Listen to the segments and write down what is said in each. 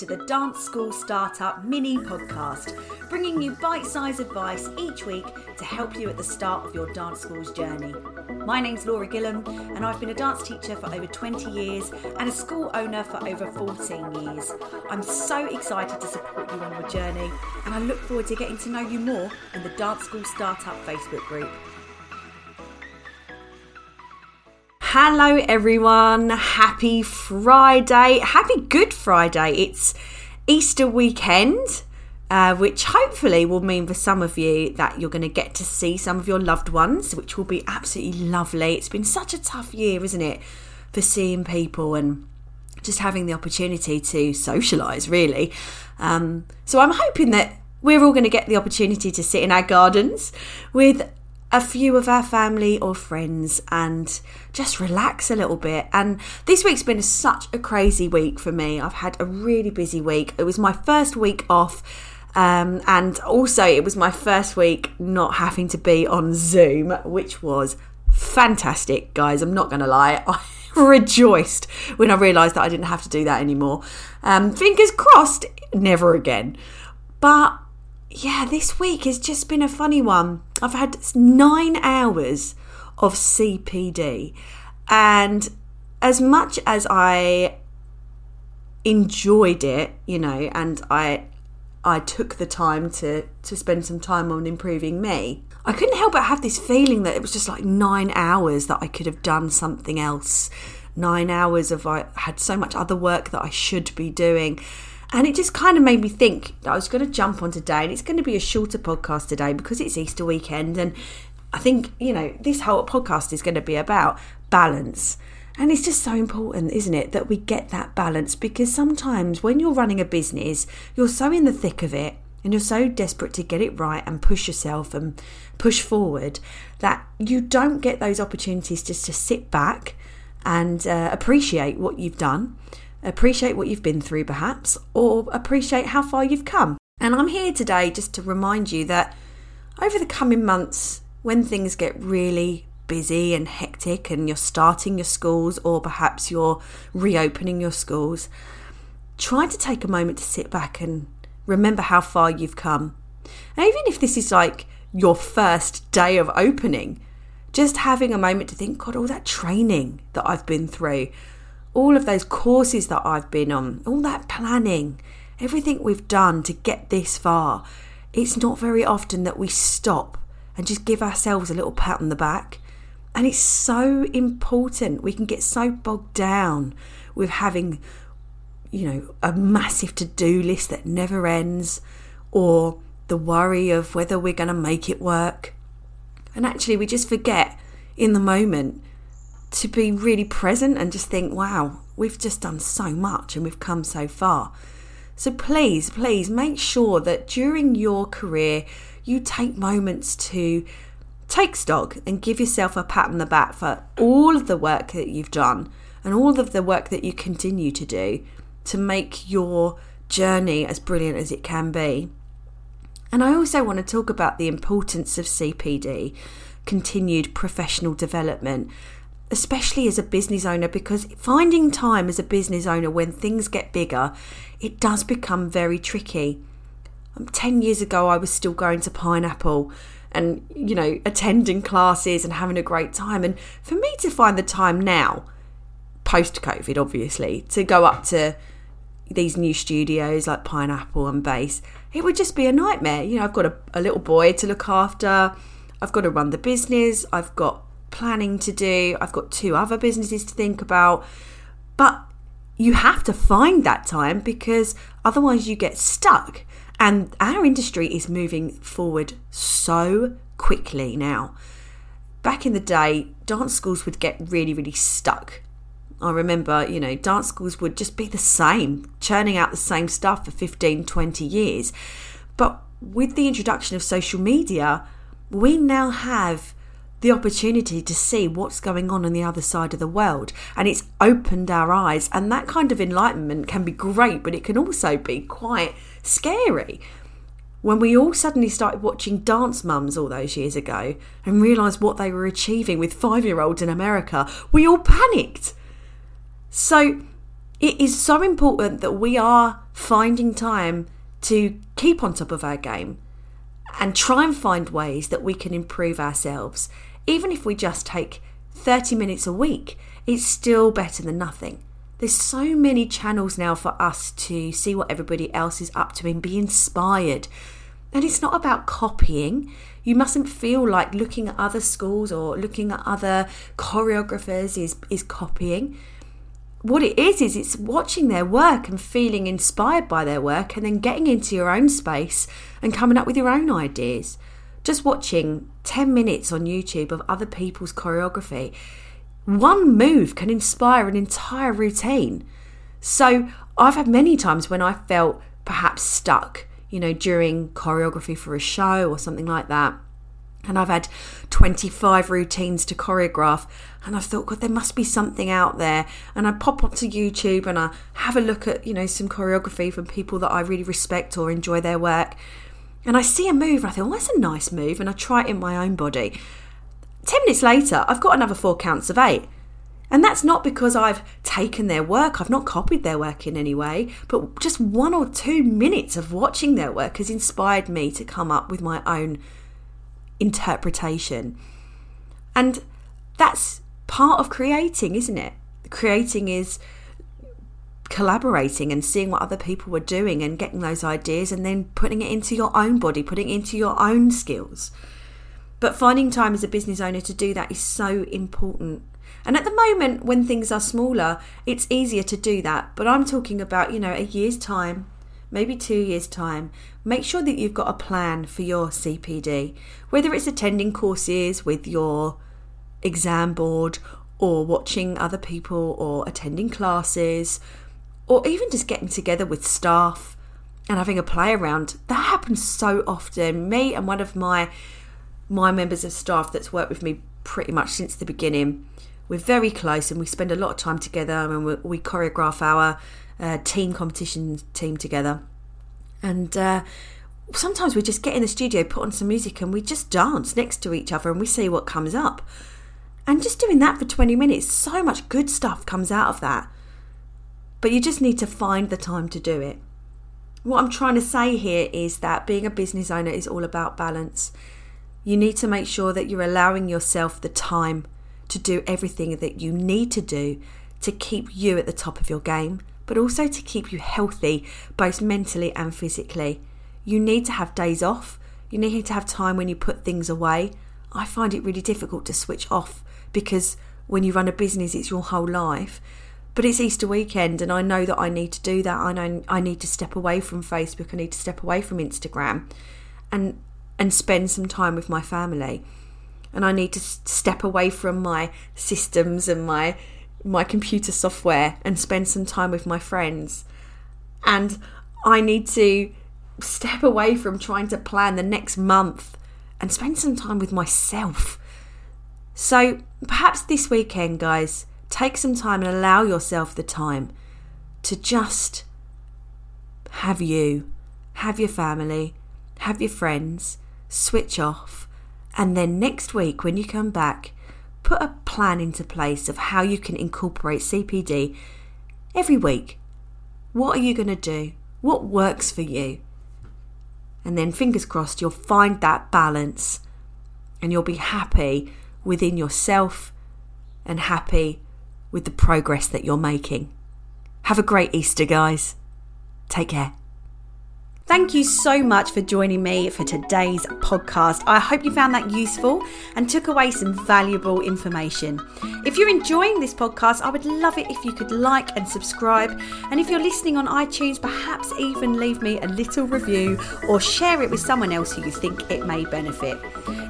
to the Dance School Startup mini podcast, bringing you bite sized advice each week to help you at the start of your dance school's journey. My name's Laura Gillam, and I've been a dance teacher for over 20 years and a school owner for over 14 years. I'm so excited to support you on your journey, and I look forward to getting to know you more in the Dance School Startup Facebook group. Hello, everyone. Happy Friday. Happy Good Friday. It's Easter weekend, uh, which hopefully will mean for some of you that you're going to get to see some of your loved ones, which will be absolutely lovely. It's been such a tough year, isn't it, for seeing people and just having the opportunity to socialise, really. Um, so I'm hoping that we're all going to get the opportunity to sit in our gardens with a few of our family or friends and just relax a little bit. And this week's been such a crazy week for me. I've had a really busy week. It was my first week off. Um, and also, it was my first week not having to be on Zoom, which was fantastic, guys. I'm not going to lie. I rejoiced when I realised that I didn't have to do that anymore. Um, fingers crossed, never again. But yeah, this week has just been a funny one. I've had nine hours of CPD, and as much as I enjoyed it, you know, and I I took the time to to spend some time on improving me. I couldn't help but have this feeling that it was just like nine hours that I could have done something else. Nine hours of I had so much other work that I should be doing. And it just kind of made me think I was going to jump on today, and it's going to be a shorter podcast today because it's Easter weekend. And I think, you know, this whole podcast is going to be about balance. And it's just so important, isn't it, that we get that balance because sometimes when you're running a business, you're so in the thick of it and you're so desperate to get it right and push yourself and push forward that you don't get those opportunities just to sit back and uh, appreciate what you've done appreciate what you've been through, perhaps, or appreciate how far you've come. And I'm here today just to remind you that over the coming months, when things get really busy and hectic and you're starting your schools or perhaps you're reopening your schools, try to take a moment to sit back and remember how far you've come. And even if this is like your first day of opening, just having a moment to think, God, all that training that I've been through, all of those courses that I've been on, all that planning, everything we've done to get this far, it's not very often that we stop and just give ourselves a little pat on the back. And it's so important. We can get so bogged down with having, you know, a massive to do list that never ends or the worry of whether we're going to make it work. And actually, we just forget in the moment to be really present and just think, wow, we've just done so much and we've come so far. So please, please make sure that during your career, you take moments to take stock and give yourself a pat on the back for all of the work that you've done and all of the work that you continue to do to make your journey as brilliant as it can be. And I also want to talk about the importance of CPD, continued professional development, especially as a business owner, because finding time as a business owner when things get bigger, it does become very tricky. Um, 10 years ago, I was still going to Pineapple and, you know, attending classes and having a great time. And for me to find the time now, post COVID, obviously, to go up to these new studios like Pineapple and Base, it would just be a nightmare. You know, I've got a, a little boy to look after, I've got to run the business, I've got planning to do. I've got two other businesses to think about. But you have to find that time because otherwise you get stuck. And our industry is moving forward so quickly now. Back in the day, dance schools would get really, really stuck. I remember, you know, dance schools would just be the same, churning out the same stuff for 15, 20 years. But with the introduction of social media, we now have the opportunity to see what's going on on the other side of the world. And it's opened our eyes. And that kind of enlightenment can be great, but it can also be quite scary. When we all suddenly started watching Dance Mums all those years ago and realised what they were achieving with five year olds in America, we all panicked. So, it is so important that we are finding time to keep on top of our game and try and find ways that we can improve ourselves. Even if we just take 30 minutes a week, it's still better than nothing. There's so many channels now for us to see what everybody else is up to and be inspired. And it's not about copying. You mustn't feel like looking at other schools or looking at other choreographers is, is copying. What it is, is it's watching their work and feeling inspired by their work and then getting into your own space and coming up with your own ideas. Just watching 10 minutes on YouTube of other people's choreography one move can inspire an entire routine. So I've had many times when I felt perhaps stuck, you know, during choreography for a show or something like that. And I've had 25 routines to choreograph, and I've thought, God, there must be something out there. And I pop onto YouTube and I have a look at, you know, some choreography from people that I really respect or enjoy their work. And I see a move, and I think, oh, that's a nice move. And I try it in my own body. 10 minutes later, I've got another four counts of eight. And that's not because I've taken their work, I've not copied their work in any way, but just one or two minutes of watching their work has inspired me to come up with my own interpretation. And that's part of creating, isn't it? Creating is collaborating and seeing what other people were doing and getting those ideas and then putting it into your own body, putting it into your own skills. But finding time as a business owner to do that is so important. And at the moment, when things are smaller, it's easier to do that. But I'm talking about, you know, a year's time, maybe two years' time. Make sure that you've got a plan for your CPD, whether it's attending courses with your exam board, or watching other people, or attending classes, or even just getting together with staff and having a play around. That happens so often. Me and one of my my members of staff that's worked with me pretty much since the beginning. We're very close and we spend a lot of time together and we, we choreograph our uh, team competition team together. And uh, sometimes we just get in the studio, put on some music, and we just dance next to each other and we see what comes up. And just doing that for 20 minutes, so much good stuff comes out of that. But you just need to find the time to do it. What I'm trying to say here is that being a business owner is all about balance. You need to make sure that you're allowing yourself the time to do everything that you need to do to keep you at the top of your game, but also to keep you healthy, both mentally and physically. You need to have days off. You need to have time when you put things away. I find it really difficult to switch off because when you run a business, it's your whole life. But it's Easter weekend, and I know that I need to do that. I know I need to step away from Facebook. I need to step away from Instagram, and and spend some time with my family. And I need to step away from my systems and my my computer software and spend some time with my friends. And I need to step away from trying to plan the next month and spend some time with myself. So perhaps this weekend, guys, take some time and allow yourself the time to just have you, have your family, have your friends, switch off, and then next week when you come back, put a plan into place of how you can incorporate CPD every week. What are you going to do? What works for you? And then, fingers crossed, you'll find that balance and you'll be happy within yourself and happy with the progress that you're making. Have a great Easter, guys. Take care. Thank you so much for joining me for today's podcast. I hope you found that useful and took away some valuable information. If you're enjoying this podcast, I would love it if you could like and subscribe. And if you're listening on iTunes, perhaps even leave me a little review or share it with someone else who you think it may benefit.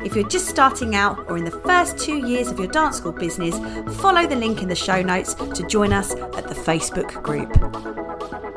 If you're just starting out or in the first two years of your dance school business, follow the link in the show notes to join us at the Facebook group.